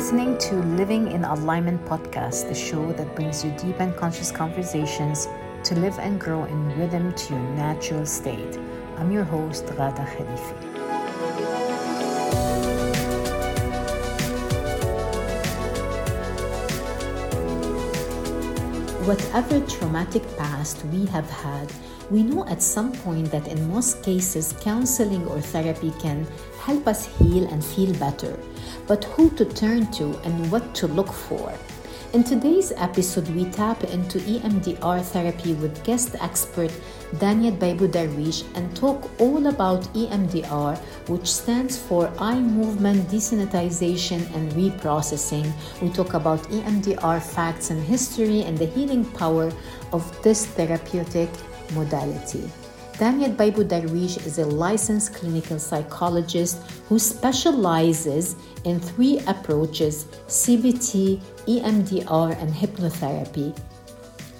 listening to Living in Alignment podcast, the show that brings you deep and conscious conversations to live and grow in rhythm to your natural state. I'm your host, Ghada Khalifi. Whatever traumatic past we have had, we know at some point that in most cases, counseling or therapy can help us heal and feel better. But who to turn to and what to look for? In today's episode, we tap into EMDR therapy with guest expert Dania Baibu Darwish and talk all about EMDR, which stands for Eye Movement Desensitization and Reprocessing. We talk about EMDR facts and history and the healing power of this therapeutic modality. Dania Baibu Darwish is a licensed clinical psychologist who specializes in three approaches CBT, EMDR, and hypnotherapy.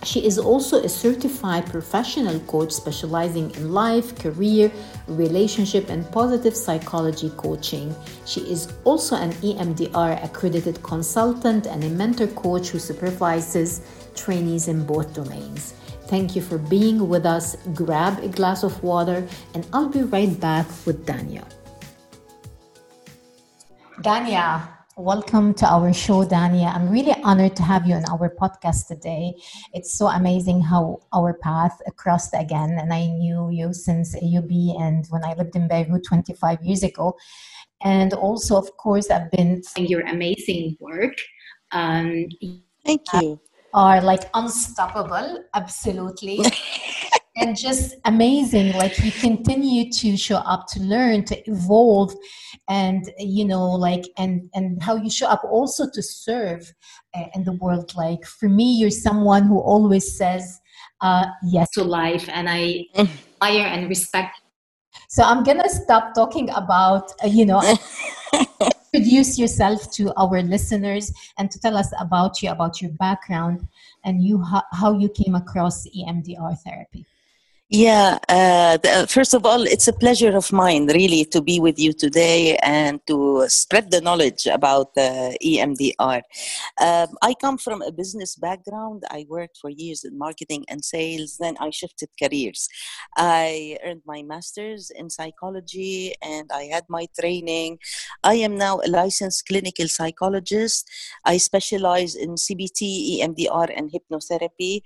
She is also a certified professional coach specializing in life, career, relationship, and positive psychology coaching. She is also an EMDR accredited consultant and a mentor coach who supervises trainees in both domains. Thank you for being with us. Grab a glass of water, and I'll be right back with Dania. Dania, welcome to our show, Dania. I'm really honored to have you on our podcast today. It's so amazing how our path crossed again, and I knew you since AUB and when I lived in Beirut 25 years ago. And also, of course, I've been seeing your amazing work. Um, Thank you are like unstoppable, absolutely. and just amazing. Like you continue to show up to learn, to evolve, and you know, like and and how you show up also to serve uh, in the world. Like for me, you're someone who always says uh, yes to life, and I admire and respect. So I'm gonna stop talking about uh, you know. introduce yourself to our listeners and to tell us about you, about your background, and you how, how you came across EMDR therapy. Yeah, uh, the, first of all, it's a pleasure of mine, really, to be with you today and to spread the knowledge about uh, EMDR. Um, I come from a business background. I worked for years in marketing and sales, then I shifted careers. I earned my master's in psychology and I had my training. I am now a licensed clinical psychologist. I specialize in CBT, EMDR, and hypnotherapy.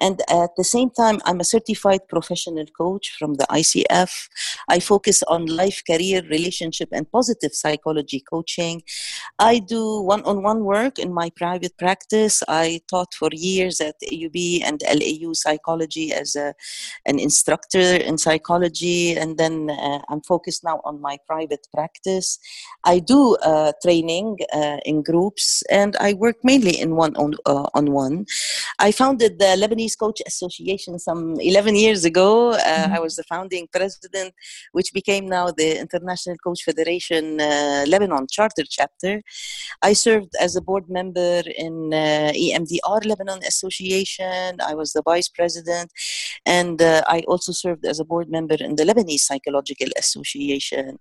And at the same time, I'm a certified professional coach from the ICF. I focus on life, career, relationship, and positive psychology coaching. I do one on one work in my private practice. I taught for years at AUB and LAU psychology as a, an instructor in psychology, and then uh, I'm focused now on my private practice. I do uh, training uh, in groups, and I work mainly in one on, uh, on one. I founded the Lebanese Lebanese Coach Association some 11 years ago. Uh, mm-hmm. I was the founding president, which became now the International Coach Federation uh, Lebanon Charter Chapter. I served as a board member in uh, EMDR Lebanon Association. I was the vice president, and uh, I also served as a board member in the Lebanese Psychological Association.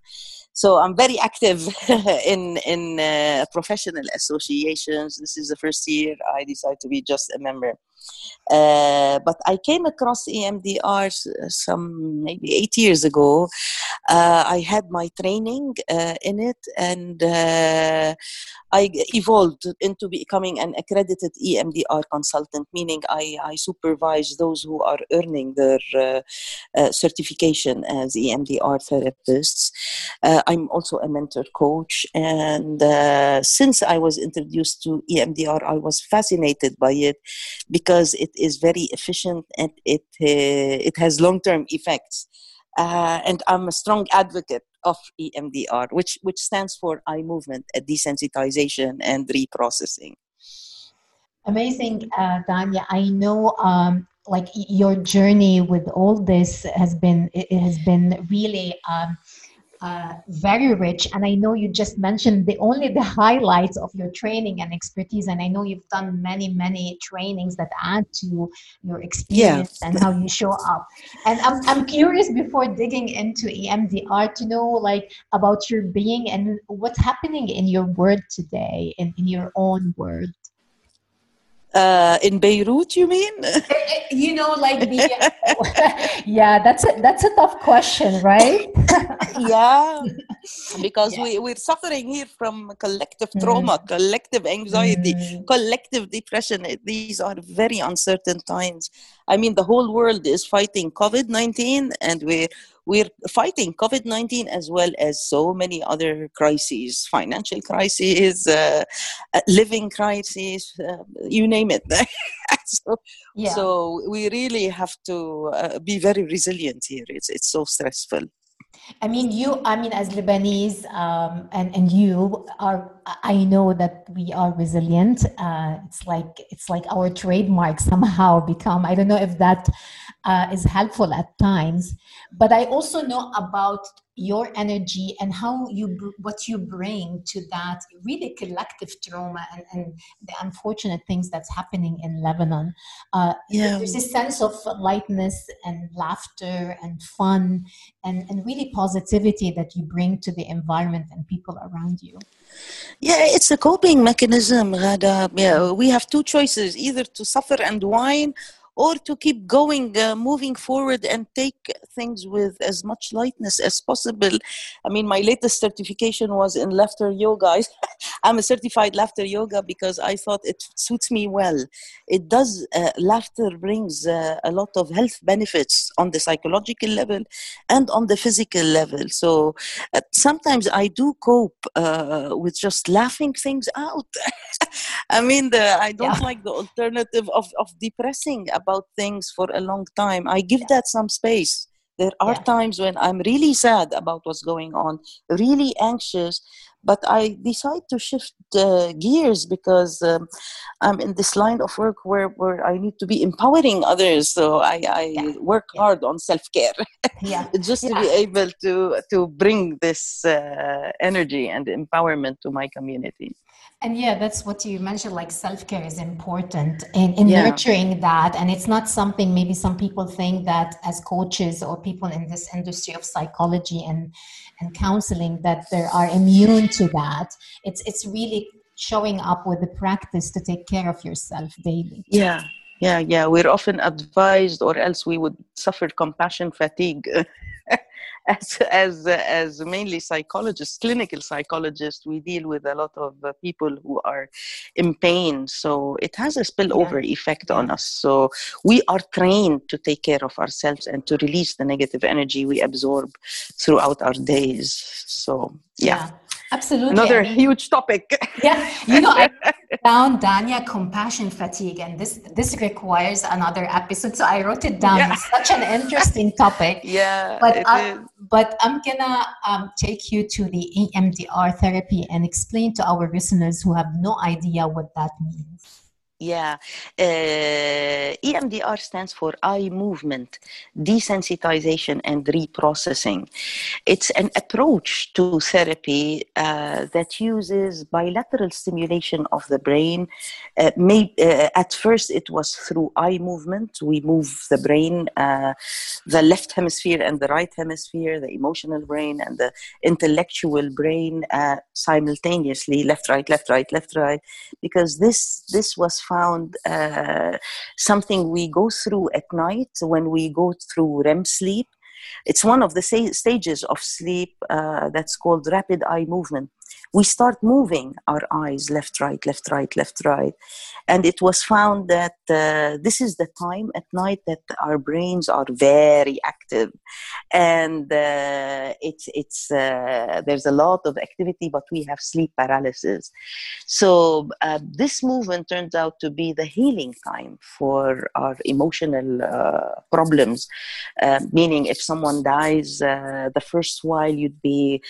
So I'm very active in in uh, professional associations. This is the first year I decided to be just a member. Uh, but I came across EMDR some maybe eight years ago. Uh, I had my training uh, in it, and uh, I evolved into becoming an accredited EMDR consultant, meaning I, I supervise those who are earning their uh, uh, certification as EMDR therapists. I'm also a mentor coach, and since I was introduced to EMDR, I was fascinated by it because it is very efficient and it uh, it has long term effects. Uh, and I'm a strong advocate of EMDR, which which stands for eye movement, desensitization, and reprocessing. Amazing, uh, Dania. I know, um, like your journey with all this has been it has been really. Um, uh, very rich. And i know you just mentioned the only the highlights of your training and expertise. And i know you've done many many trainings that add to your experience yeah. and how you show up. And I'm, I'm curious before digging into emdr to know like about your being and what's happening in your world today in, in your own world uh, in Beirut, you mean? Eh, eh, you know, like the yeah, that's a that's a tough question, right? yeah, because yeah. we we're suffering here from collective trauma, mm. collective anxiety, mm. collective depression. These are very uncertain times. I mean, the whole world is fighting COVID nineteen, and we're we're fighting COVID 19 as well as so many other crises financial crises, uh, uh, living crises, uh, you name it. so, yeah. so we really have to uh, be very resilient here. It's, it's so stressful. I mean, you, I mean, as Lebanese um, and, and you are, I know that we are resilient. Uh, it's like, it's like our trademark somehow become, I don't know if that uh, is helpful at times, but I also know about your energy and how you what you bring to that really collective trauma and, and the unfortunate things that's happening in lebanon uh, yeah. there's a sense of lightness and laughter and fun and, and really positivity that you bring to the environment and people around you yeah, it's a coping mechanism, Ghada. Yeah, we have two choices either to suffer and whine or to keep going, uh, moving forward and take things with as much lightness as possible. I mean, my latest certification was in laughter yoga. I'm a certified laughter yoga because I thought it suits me well. It does, uh, laughter brings uh, a lot of health benefits on the psychological level and on the physical level. So uh, sometimes I do cope uh, with just laughing things out. I mean, the, I don't yeah. like the alternative of, of depressing about things for a long time. I give yeah. that some space. There are yeah. times when I'm really sad about what's going on, really anxious, but I decide to shift uh, gears because um, I'm in this line of work where, where I need to be empowering others. So I, I yeah. work yeah. hard on self care, yeah. just to be able to to bring this uh, energy and empowerment to my community. And yeah, that's what you mentioned. Like self care is important in, in yeah. nurturing that. And it's not something maybe some people think that as coaches or people in this industry of psychology and, and counseling that they are immune to that. It's it's really showing up with the practice to take care of yourself daily. Yeah. Yeah, yeah. We're often advised, or else we would suffer compassion fatigue. as as as mainly psychologists, clinical psychologists, we deal with a lot of uh, people who are in pain. So it has a spillover yeah. effect on us. So we are trained to take care of ourselves and to release the negative energy we absorb throughout our days. So yeah. yeah. Absolutely. Another huge topic. Yeah. You know, I down Dania compassion fatigue, and this this requires another episode. So I wrote it down. Yeah. It's such an interesting topic. Yeah. But I, but I'm gonna um, take you to the EMDR therapy and explain to our listeners who have no idea what that means. Yeah, uh, EMDR stands for eye movement, desensitization, and reprocessing. It's an approach to therapy uh, that uses bilateral stimulation of the brain. Uh, may, uh, at first, it was through eye movement. We move the brain, uh, the left hemisphere and the right hemisphere, the emotional brain and the intellectual brain uh, simultaneously, left, right, left, right, left, right, because this this was found uh, something we go through at night when we go through REM sleep. It's one of the stages of sleep uh, that's called rapid eye movement we start moving our eyes left, right, left, right, left, right. And it was found that uh, this is the time at night that our brains are very active. And uh, it's, it's, uh, there's a lot of activity, but we have sleep paralysis. So uh, this movement turns out to be the healing time for our emotional uh, problems. Uh, meaning, if someone dies, the first while you'd be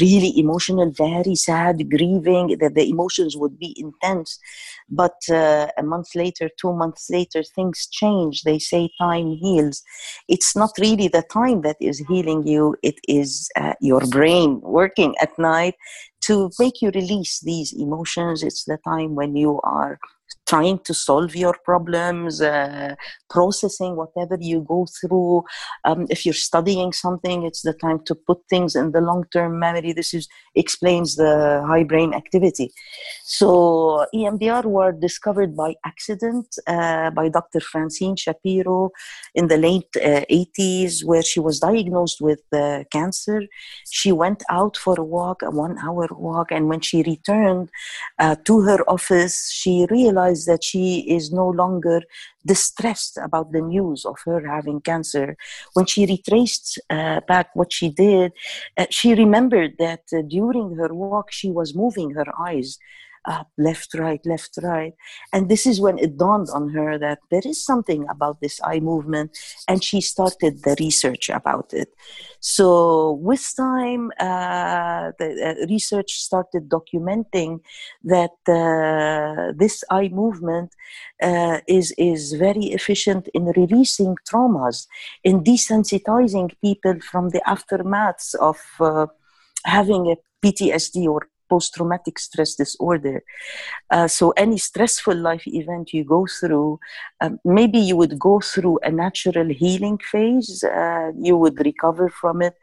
really emotional very sad, grieving, that the emotions would be intense. But uh, a month later, two months later, things change. They say time heals. It's not really the time that is healing you, it is uh, your brain working at night to make you release these emotions. It's the time when you are trying to solve your problems, uh, processing whatever you go through. Um, if you're studying something, it's the time to put things in the long-term memory. This is explains the high brain activity. So EMDR were discovered by accident uh, by Dr. Francine Shapiro in the late uh, 80s, where she was diagnosed with uh, cancer. She went out for a walk, a one-hour walk, and when she returned uh, to her office, she realized that she is no longer distressed about the news of her having cancer. When she retraced uh, back what she did, uh, she remembered that uh, during her walk she was moving her eyes up, left, right, left, right. And this is when it dawned on her that there is something about this eye movement, and she started the research about it. So, with time, uh, the uh, research started documenting that uh, this eye movement uh, is, is very efficient in releasing traumas, in desensitizing people from the aftermaths of uh, having a PTSD or post traumatic stress disorder. Uh, so, any stressful life event you go through, um, maybe you would go through a natural healing phase, uh, you would recover from it.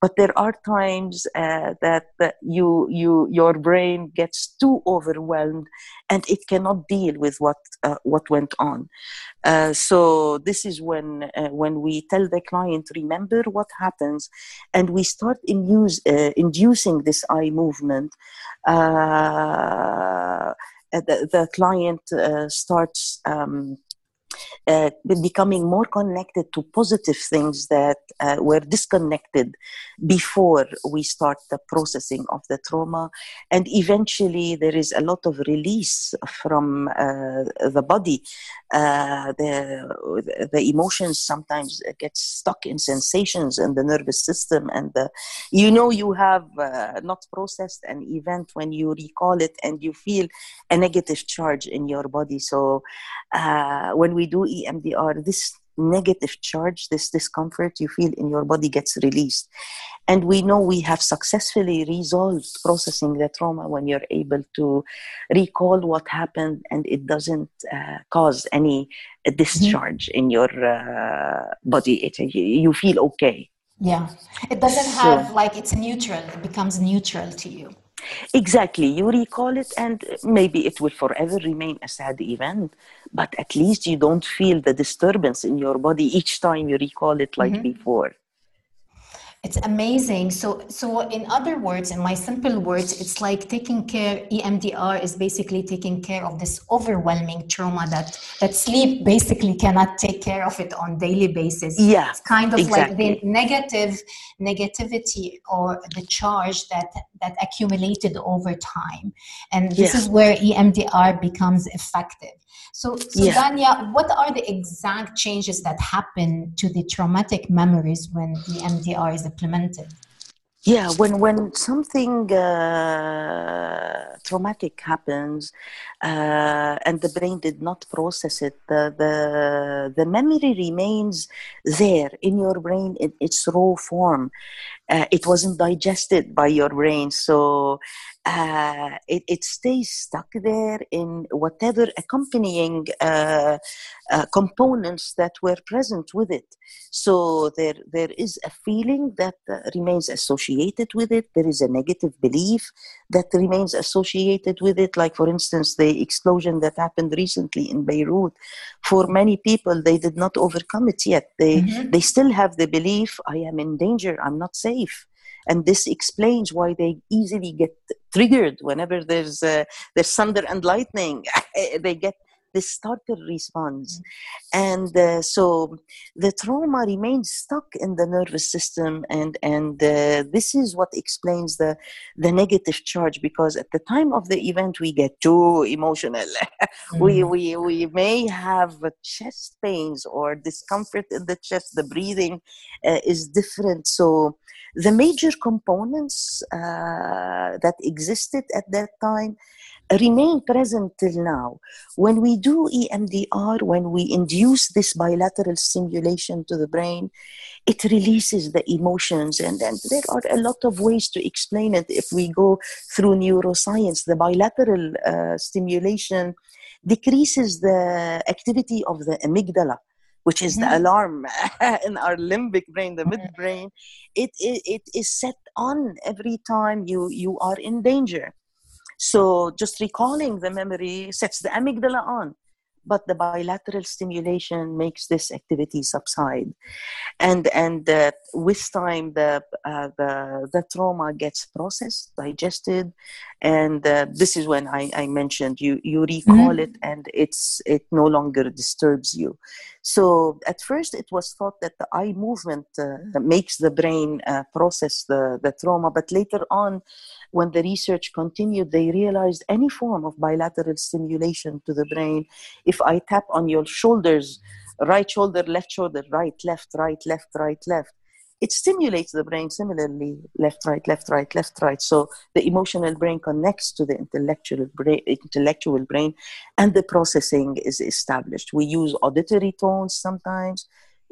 But there are times uh, that, that you, you, your brain gets too overwhelmed and it cannot deal with what, uh, what went on. Uh, so this is when uh, when we tell the client remember what happens, and we start induce, uh, inducing this eye movement. Uh, the, the, client uh, starts. Um, uh, becoming more connected to positive things that uh, were disconnected before we start the processing of the trauma. And eventually, there is a lot of release from uh, the body. Uh, the, the emotions sometimes get stuck in sensations in the nervous system. And the, you know, you have uh, not processed an event when you recall it and you feel a negative charge in your body. So, when we do EMDR, this negative charge, this discomfort you feel in your body gets released. And we know we have successfully resolved processing the trauma when you're able to recall what happened and it doesn't uh, cause any discharge mm-hmm. in your uh, body. It, you feel okay. Yeah. It doesn't have so, like it's neutral, it becomes neutral to you. Exactly. You recall it, and maybe it will forever remain a sad event, but at least you don't feel the disturbance in your body each time you recall it like mm-hmm. before it's amazing so so in other words in my simple words it's like taking care emdr is basically taking care of this overwhelming trauma that that sleep basically cannot take care of it on daily basis yeah it's kind of exactly. like the negative negativity or the charge that that accumulated over time and this yeah. is where emdr becomes effective so, so yeah. Dania, what are the exact changes that happen to the traumatic memories when the EMDR is implemented? Yeah, when when something uh, traumatic happens uh, and the brain did not process it, the, the the memory remains there in your brain in its raw form. Uh, it wasn't digested by your brain, so uh, it, it, stays stuck there in whatever accompanying uh, uh, components that were present with it. So there, there is a feeling that uh, remains associated with it. There is a negative belief that remains associated with it. Like, for instance, the explosion that happened recently in Beirut. For many people, they did not overcome it yet. They, mm-hmm. they still have the belief, I am in danger, I'm not safe and this explains why they easily get triggered whenever there's uh, there's thunder and lightning they get this startle response. And uh, so the trauma remains stuck in the nervous system, and, and uh, this is what explains the, the negative charge because at the time of the event, we get too emotional. mm-hmm. we, we, we may have chest pains or discomfort in the chest, the breathing uh, is different. So the major components uh, that existed at that time remain present till now. When we do EMDR, when we induce this bilateral stimulation to the brain, it releases the emotions. And, and there are a lot of ways to explain it. If we go through neuroscience, the bilateral uh, stimulation decreases the activity of the amygdala which is mm-hmm. the alarm in our limbic brain, the mm-hmm. midbrain, it, it, it is set on every time you, you are in danger. So just recalling the memory sets the amygdala on but the bilateral stimulation makes this activity subside and and uh, with time the, uh, the the trauma gets processed digested and uh, this is when I, I mentioned you you recall mm-hmm. it and it's it no longer disturbs you so at first it was thought that the eye movement uh, makes the brain uh, process the the trauma but later on when the research continued, they realized any form of bilateral stimulation to the brain, if I tap on your shoulders, right shoulder, left shoulder, right, left, right, left, right, left, it stimulates the brain similarly left right left right left right so the emotional brain connects to the intellectual brain intellectual brain and the processing is established we use auditory tones sometimes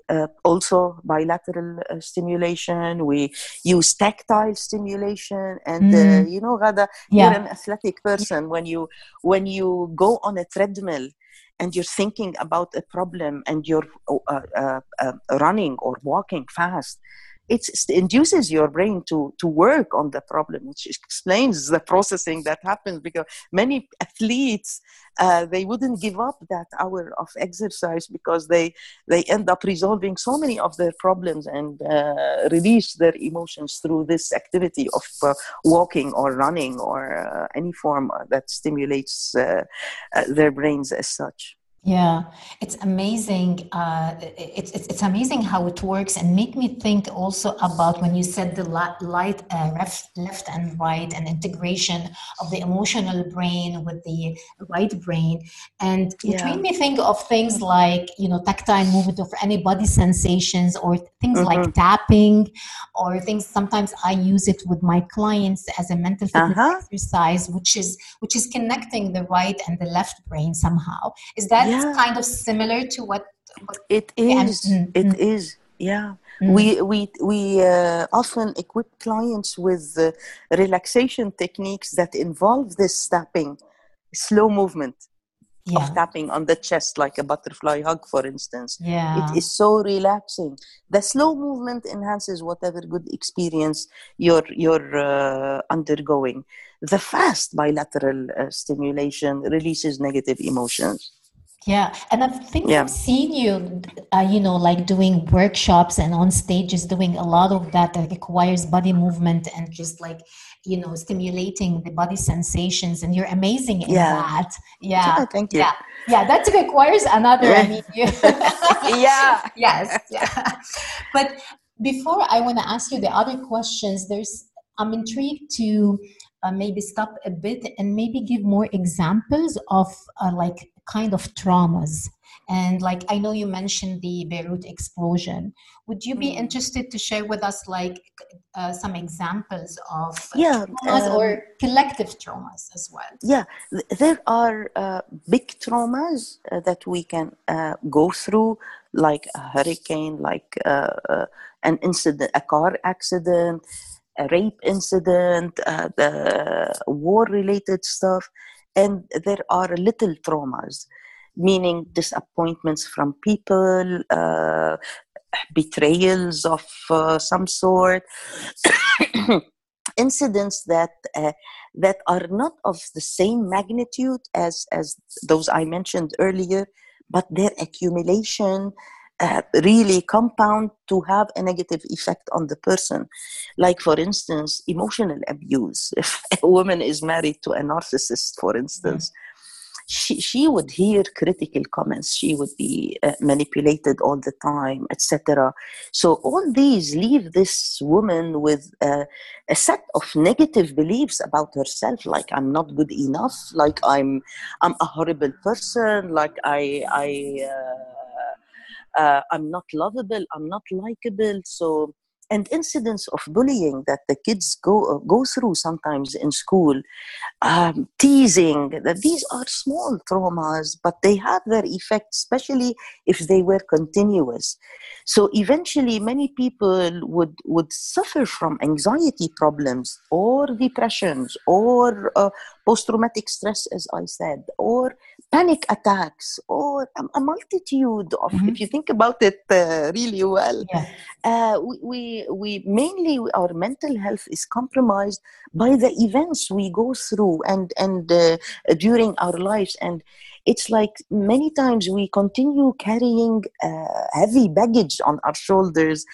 uh, also bilateral uh, stimulation. We use tactile stimulation, and uh, mm. you know, Ghada, yeah. you're an athletic person. When you when you go on a treadmill and you're thinking about a problem and you're uh, uh, uh, running or walking fast, it induces your brain to, to work on the problem, which explains the processing that happens because many athletes, uh, they wouldn't give up that hour of exercise because they, they end up resolving so many of their problems and uh, release their emotions through this activity of uh, walking or running or uh, any form that stimulates uh, uh, their brains as such. Yeah, it's amazing. Uh, it's, it's, it's amazing how it works, and make me think also about when you said the light uh, left, left and right, and integration of the emotional brain with the right brain, and it yeah. made me think of things like you know tactile movement of any body sensations, or things mm-hmm. like tapping, or things. Sometimes I use it with my clients as a mental fitness uh-huh. exercise, which is which is connecting the right and the left brain somehow. Is that yeah. kind of similar to what, what it is mm-hmm. it mm. is yeah mm-hmm. we we we uh, often equip clients with uh, relaxation techniques that involve this tapping slow movement yeah. of tapping on the chest like a butterfly hug for instance yeah it is so relaxing the slow movement enhances whatever good experience you're you're uh, undergoing the fast bilateral uh, stimulation releases negative emotions yeah, and I think yeah. I've seen you, uh, you know, like doing workshops and on stages, doing a lot of that that requires body movement and just like, you know, stimulating the body sensations. And you're amazing in yeah. that. Yeah, oh, thank you. Yeah, yeah, that requires another. I mean, yeah, yes, yeah. But before I want to ask you the other questions, there's I'm intrigued to uh, maybe stop a bit and maybe give more examples of uh, like kind of traumas. And like i know you mentioned the beirut explosion. Would you be mm. interested to share with us like uh, some examples of yeah traumas um, or collective traumas as well? Yeah there are uh, big traumas uh, that we can uh, go through like a hurricane like uh, uh, an incident a car accident a rape incident uh, the war related stuff and there are little traumas meaning disappointments from people uh, betrayals of uh, some sort incidents that uh, that are not of the same magnitude as as those i mentioned earlier but their accumulation uh, really compound to have a negative effect on the person. Like, for instance, emotional abuse. If a woman is married to a narcissist, for instance, she, she would hear critical comments. She would be uh, manipulated all the time etc so all these leave this woman with uh, a set of negative beliefs about herself. Like i'm not good enough. Like i'm i'm a horrible person. Like i i uh, i'm not lovable i'm not likable so and incidents of bullying that the kids go go through sometimes in school, um, teasing. That these are small traumas, but they have their effect, especially if they were continuous. So eventually, many people would would suffer from anxiety problems or depressions or uh, post traumatic stress, as I said, or panic attacks or a, multitude of mm-hmm. if you think about it uh, really well yeah. uh, we, we, we mainly our mental health is compromised by the events we go through and and uh, during our lives and it's like many times we continue carrying uh, heavy baggage on our shoulders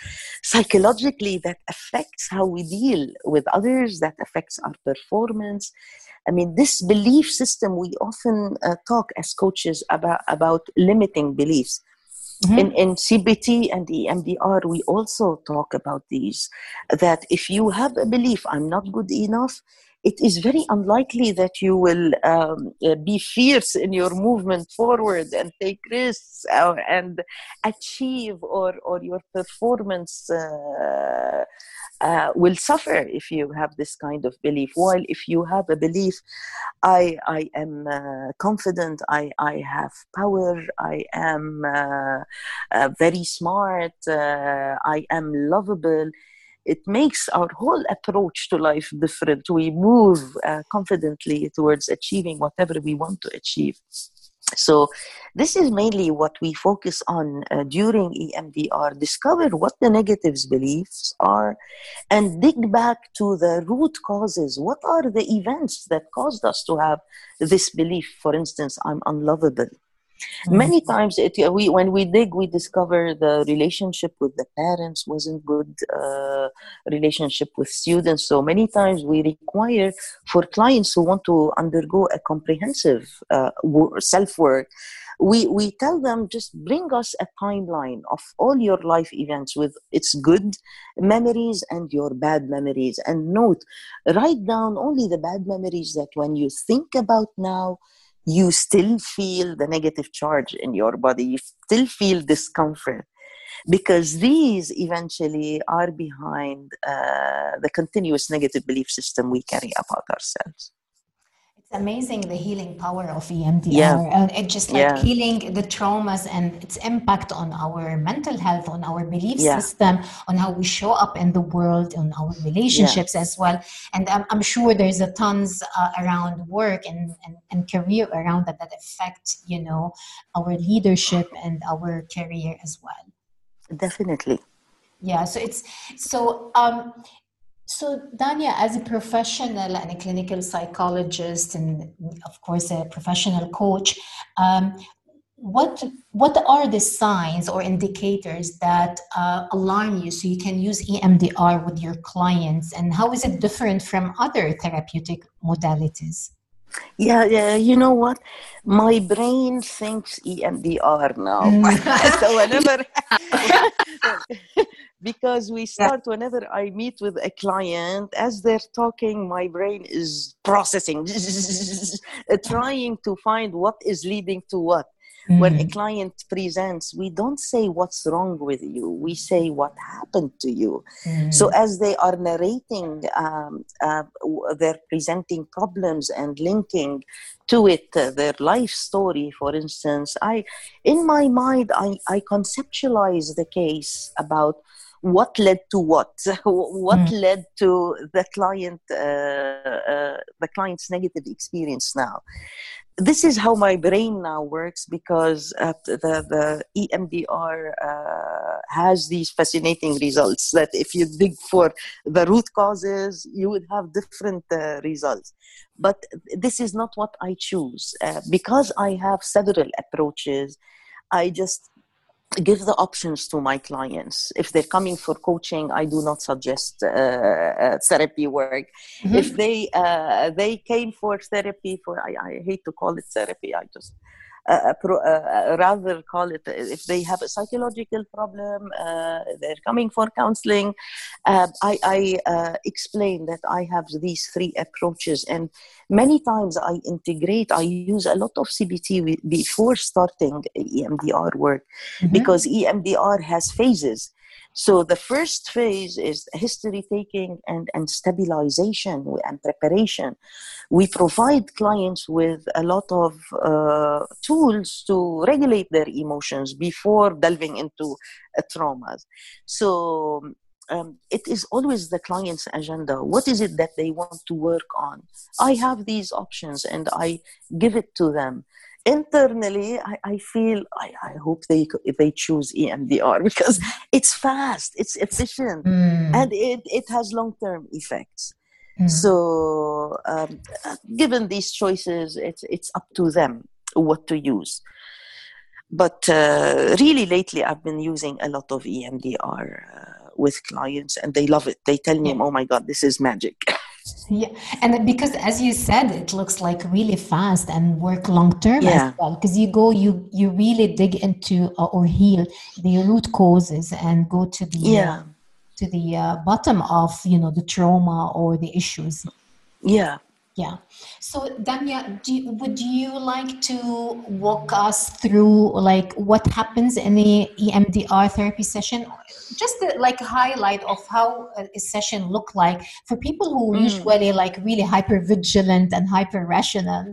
psychologically that affects how we deal with others that affects our performance I mean, this belief system, we often uh, talk as coaches about, about limiting beliefs. Mm-hmm. In, in CBT and EMDR, we also talk about these. That if you have a belief, I'm not good enough, it is very unlikely that you will um, uh, be fierce in your movement forward and take risks uh, and achieve or, or your performance uh, uh, will suffer if you have this kind of belief. While if you have a belief, I, I am uh, confident, I, I have power, I am uh, very smart, I am lovable. It makes our whole approach to life different. We move uh, confidently towards achieving whatever we want to achieve. So, this is mainly what we focus on uh, during EMDR discover what the negatives beliefs are and dig back to the root causes. What are the events that caused us to have this belief? For instance, I'm unlovable. Mm-hmm. Many times, it, we, when we dig, we discover the relationship with the parents wasn't good, uh, relationship with students. So many times, we require for clients who want to undergo a comprehensive uh, self work. We, we tell them just bring us a timeline of all your life events with its good memories and your bad memories. And note, write down only the bad memories that when you think about now, you still feel the negative charge in your body, you still feel discomfort because these eventually are behind uh, the continuous negative belief system we carry about ourselves amazing the healing power of EMDR. Yeah. And it's just like yeah. healing the traumas and its impact on our mental health, on our belief yeah. system, on how we show up in the world, on our relationships as well. And I'm, I'm, sure there's a tons uh, around work and, and, and career around that that affect, you know, our leadership and our career as well. Definitely. Yeah. So it's, so, um, so, Dania, as a professional and a clinical psychologist, and of course a professional coach, um, what what are the signs or indicators that uh, alarm you so you can use EMDR with your clients, and how is it different from other therapeutic modalities? Yeah, yeah. You know what? My brain thinks EMDR now. Mm. so whenever because we start yeah. whenever I meet with a client, as they're talking, my brain is processing, trying to find what is leading to what. Mm-hmm. When a mm. client presents, we don't say what's wrong with you, we say what happened to you. Mm-hmm. So, as they are narrating, um, uh, they're presenting problems and linking to it uh, their life story for instance i in my mind i, I conceptualize the case about what led to what what mm. led to the client uh, uh, the client's negative experience now this is how my brain now works because the, the EMDR uh, has these fascinating results that if you dig for the root causes, you would have different uh, results. But this is not what I choose. Uh, because I have several approaches, I just give the options to my clients if they're coming for coaching i do not suggest uh, uh, therapy work mm-hmm. if they uh, they came for therapy for I, I, hate to call it therapy i just uh, pro, uh, rather call it if they have a psychological problem, uh, they're coming for counseling. I, I explain that I have these three approaches, and many times I integrate. I use a lot of CBT before starting EMDR work mm-hmm. because EMDR has phases. So the first phase is history taking and, and stabilization and preparation. We provide clients with a lot of uh, tools to regulate their emotions before delving into uh, traumas. So um, it is always the client's agenda. What is it that they want to work on? I have these options and I give it to them internally I, I feel I, I hope they they choose EMDR because it's fast, it's efficient, mm. and it, it has long term effects. Mm. So, um, given these choices, it's it's up to them what to use. But uh, really, lately, I've been using a lot of EMDR uh, with clients, and they love it. They tell me, "Oh my God, this is magic." Yeah, and because as you said, it looks like really fast and work long term yeah. as well. Because you go, you you really dig into uh, or heal the root causes and go to the yeah. Uh, to the uh, bottom of you know the trauma or the issues. Yeah, yeah. So, Dania, do, would you like to walk us through like what happens in the EMDR therapy session? Just the, like highlight of how a session look like for people who mm. usually like really hyper vigilant and hyper rational.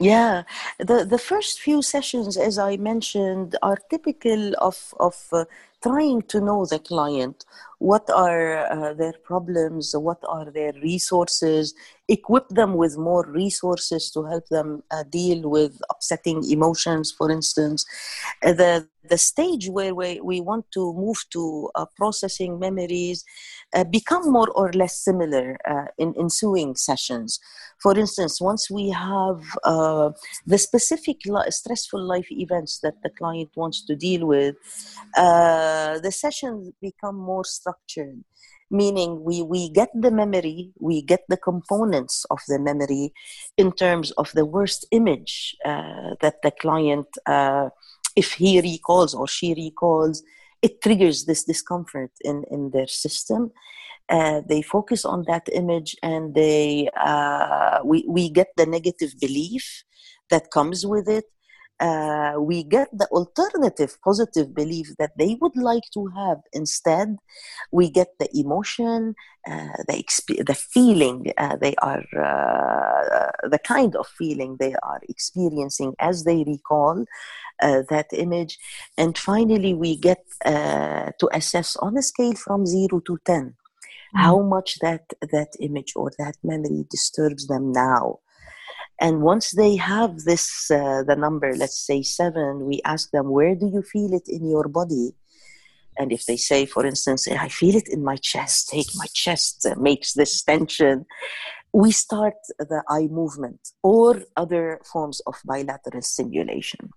Yeah, the the first few sessions, as I mentioned, are typical of of uh, trying to know the client. What are uh, their problems? What are their resources? Equip them with more resources to help them uh, deal with upsetting emotions for instance. Uh, the the stage where we, we want to move to uh, processing memories uh, become more or less similar in ensuing sessions. For instance, once we have the specific li- stressful life events that the client wants to deal with, uh, the sessions become more structured meaning we, we get the memory, we get the components of the memory in terms of the worst image uh, that the client uh, if he recalls or she recalls, it triggers this discomfort in, in their system. Uh, they focus on that image and they uh, we, we get the negative belief that comes with it uh, we get the alternative positive belief that they would like to have instead. We get the emotion uh, the exp- the feeling uh, they are uh, the kind of feeling they are experiencing as they recall uh, that image. And finally we get uh, to assess on a scale from 0 to 10 mm. how much that that image or that memory disturbs them now and once they have this, uh, the number, let's say seven, we ask them, where do you feel it in your body? And if they say, for instance, I feel it in my chest, take my chest uh, makes this tension, we start the eye movement or other forms of bilateral stimulation.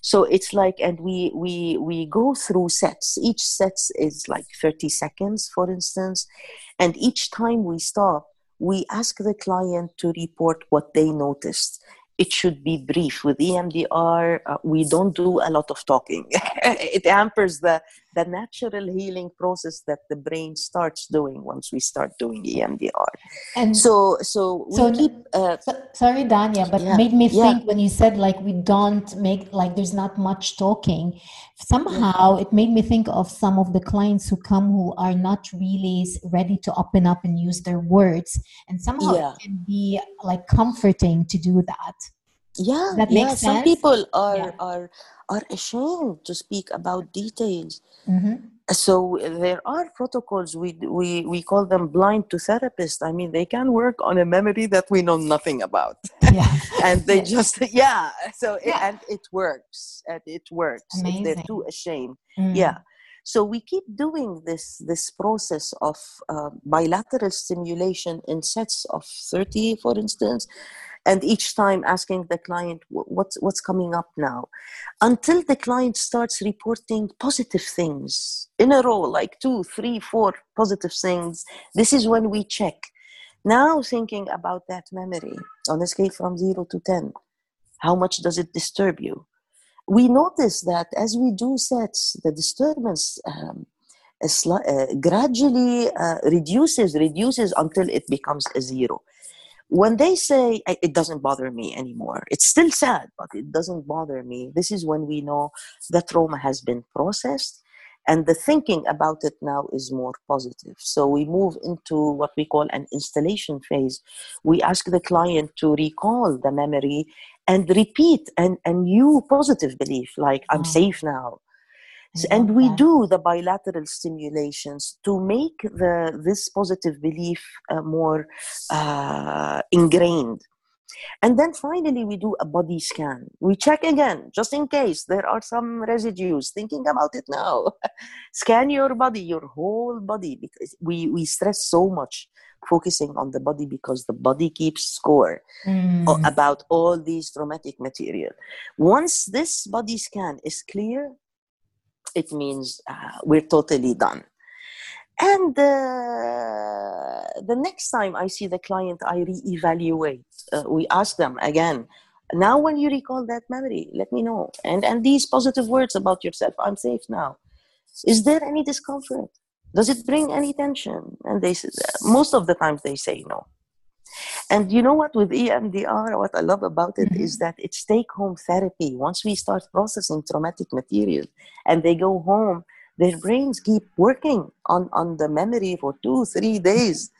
So it's like, and we we we go through sets. Each set is like 30 seconds, for instance, and each time we stop, we ask the client to report what they noticed. It should be brief. With EMDR, uh, we don't do a lot of talking. it hampers the, the natural healing process that the brain starts doing once we start doing EMDR. And so, so we so keep. Uh, so, sorry, Dania, but yeah, made me think yeah. when you said like we don't make like there's not much talking. Somehow, yeah. it made me think of some of the clients who come who are not really ready to open up and use their words, and somehow it can be like comforting to do that. Yeah, that yeah. Sense? Some people are are are ashamed to speak about details. Mm-hmm. So there are protocols. We, we, we call them blind to therapist. I mean, they can work on a memory that we know nothing about. Yeah. and they just, yeah. So, yeah. It, and it works. And it works. Amazing. If they're too ashamed. Mm. Yeah. So we keep doing this this process of uh, bilateral stimulation in sets of 30, for instance, and each time asking the client what's what's coming up now? Until the client starts reporting positive things in a row like two three four positive things this is when we check. Now thinking about that memory on a scale from 0 to 10 how much does it disturb you? We notice that as we do sets the disturbance um, uh, gradually uh, reduces reduces until it becomes a zero when they say it doesn't bother me anymore it's still sad but it doesn't bother me. This is when we know the trauma has been processed and the thinking about it now is more positive. So we move into what we call an installation phase. We ask the client to recall the memory and repeat an, a new positive belief like i'm oh. safe now and we do the bilateral stimulations to make the this positive belief uh, more uh, ingrained. And then finally we do a body scan. We check again just in case there are some residues. Thinking about it now. Scan your body your whole body because we we stress so much focusing on the body because the body keeps score mm. about all these traumatic material. Once this body scan is clear it means uh, we're totally done. And uh, the next time I see the client, I reevaluate. Uh, we ask them again. Now, when you recall that memory, let me know. And and these positive words about yourself. I'm safe now. Is there any discomfort? Does it bring any tension? And they say most of the times they say no. And you know what, with EMDR, what I love about it mm-hmm. is that it's take home therapy. Once we start processing traumatic material and they go home, their brains keep working on, on the memory for two, three days.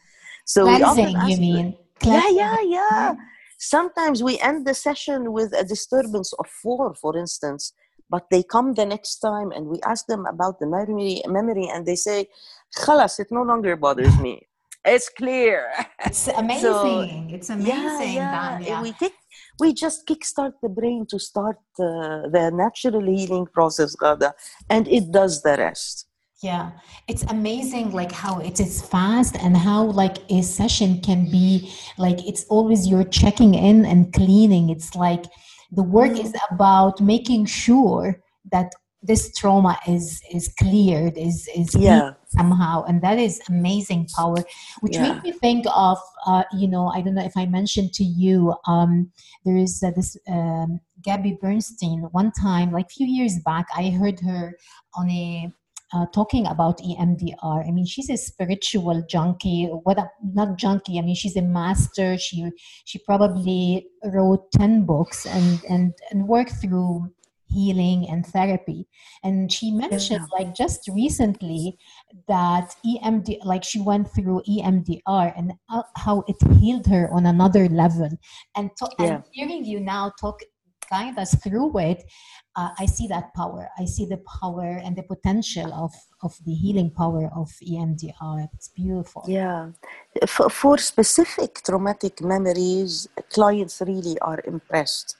So Cleansing, you mean? Cleansing. Yeah, yeah, yeah. Sometimes we end the session with a disturbance of four, for instance, but they come the next time and we ask them about the memory, memory and they say, Khalas, it no longer bothers me it's clear. It's amazing. so, it's amazing. Yeah, yeah. We kick, we just kickstart the brain to start uh, the natural healing process, Ghada, and it does the rest. Yeah, it's amazing, like how it is fast and how like a session can be like it's always you're checking in and cleaning. It's like the work is about making sure that this trauma is is cleared is is yeah. somehow and that is amazing power which yeah. makes me think of uh, you know i don't know if i mentioned to you um, there is uh, this um, gabby bernstein one time like a few years back i heard her on a uh, talking about EMDR. I mean, she's a spiritual junkie. What a, not junkie. I mean, she's a master. She she probably wrote ten books and and and worked through healing and therapy. And she mentioned yeah. like just recently that emd like she went through emdr and uh, how it healed her on another level. And, to- yeah. and hearing you now talk guide us through it. Uh, i see that power. I see the power and the potential of of the healing power of emdr it's beautiful. Yeah. For, for specific traumatic memories clients really are impressed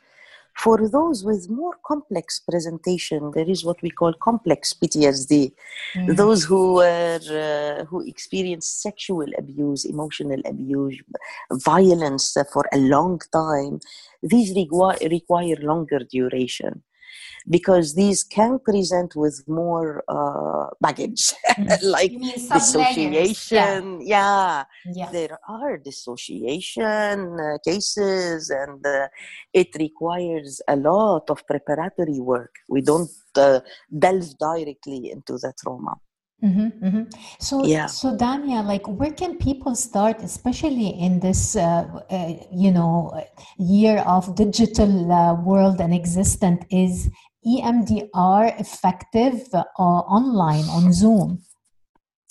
for those with more complex presentation, there is what we call complex PTSD. Mm. Those who were, uh, who experienced sexual abuse, emotional abuse, violence for a long time, these require, require longer duration because these can present with more uh, baggage, mm-hmm. like dissociation. Yeah. yeah. yeah, there are dissociation uh, cases, and uh, it requires a lot of preparatory work. We don't uh, delve directly into the trauma. Mm-hmm, mm-hmm. So, yeah. so Dania, like, where can people start, especially in this, uh, uh, you know, year of digital uh, world and existent? Is EMDR effective uh, online on Zoom?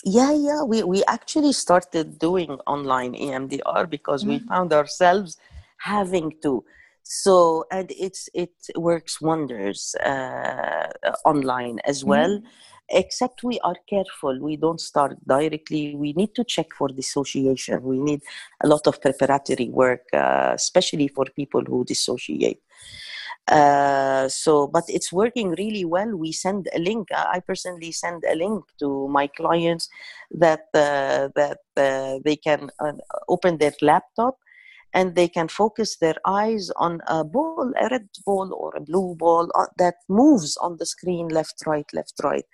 Yeah, yeah. We, we actually started doing online EMDR because mm-hmm. we found ourselves having to. So, and it's it works wonders uh, online as mm-hmm. well. Except we are careful we don't start directly we need to check for dissociation we need a lot of preparatory work uh, especially for people who dissociate uh, so but it's working really well we send a link i personally send a link to my clients that uh, that uh, they can uh, open their laptop and they can focus their eyes on a ball, a red ball or a blue ball uh, that moves on the screen left, right, left, right.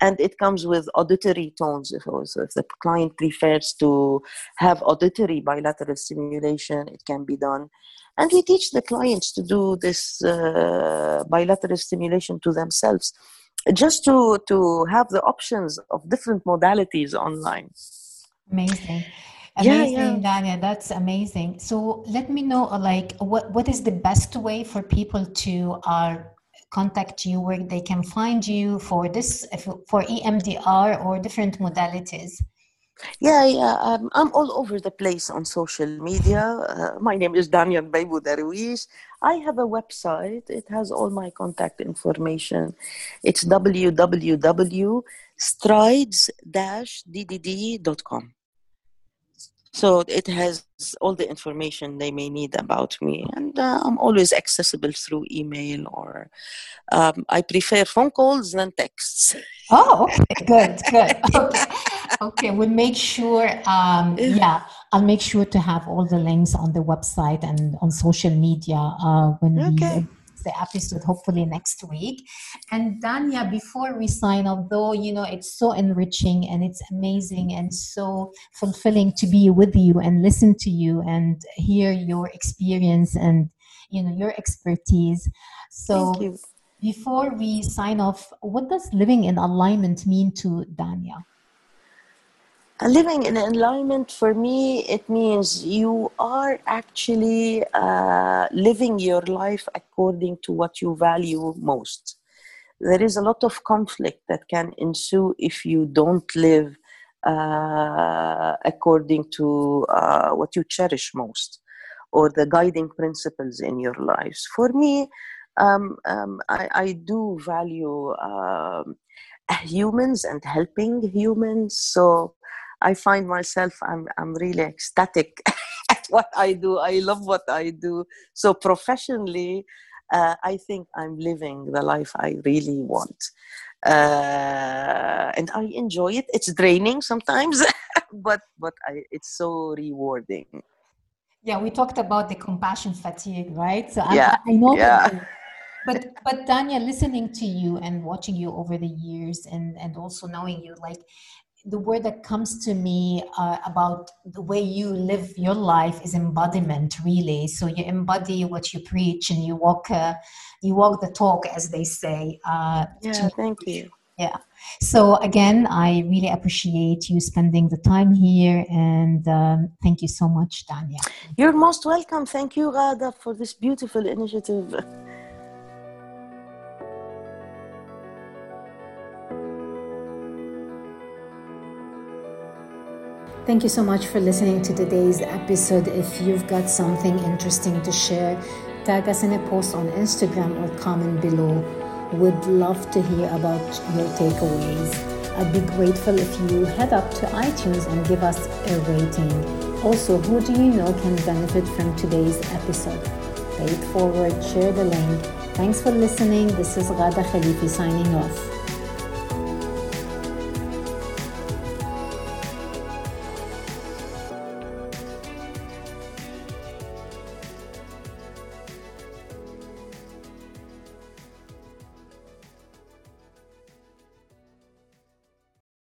And it comes with auditory tones. If, also, if the client prefers to have auditory bilateral stimulation, it can be done. And we teach the clients to do this uh, bilateral stimulation to themselves just to to have the options of different modalities online amazing amazing yeah, yeah. dania that's amazing so let me know like what what is the best way for people to uh, contact you where they can find you for this for emdr or different modalities yeah, yeah. Um, I'm all over the place on social media. Uh, my name is Daniel Baibu Darwish. I have a website. It has all my contact information. It's www.strides-ddd.com. So it has all the information they may need about me, and uh, I'm always accessible through email or um, I prefer phone calls than texts. Oh, okay, good, good. Okay okay, we'll make sure. Um, yeah, I'll make sure to have all the links on the website and on social media uh, when okay. we the episode hopefully next week. And dania before we sign off, though, you know it's so enriching and it's amazing and so fulfilling to be with you and listen to you and hear your experience and you know your expertise. So before we sign off what does living in alignment mean to dania living in alignment for me it means you are actually uh, living your life according to what you value most. There is a lot of conflict that can ensue if you don't live uh, according to uh, what you cherish most or the guiding principles in your lives. For me um, um, I, I, do value um, humans and helping humans. So I find myself I'm I'm really ecstatic at what I do. I love what I do. So professionally, uh, I think I'm living the life I really want, uh, and I enjoy it. It's draining sometimes, but but I, it's so rewarding. Yeah, we talked about the compassion fatigue, right? So yeah, I, I know yeah. But but Dania, listening to you and watching you over the years, and and also knowing you, like the word that comes to me uh, about the way you live your life is embodiment really. So you embody what you preach and you walk uh, you walk the talk as they say uh, yeah thank you. Yeah. So again i really appreciate you spending the time here and um, thank you so much dania. You're most welcome. Thank you Ghada for this beautiful initiative Thank you so much for listening to today's episode. If you've got something interesting to share, tag us in a post on Instagram or comment below. Would love to hear about your takeaways. I'd be grateful if you head up to iTunes and give us a rating. Also, who do you know can benefit from today's episode? Pay it forward, share the link. Thanks for listening. This is Ghada Khalifi signing off.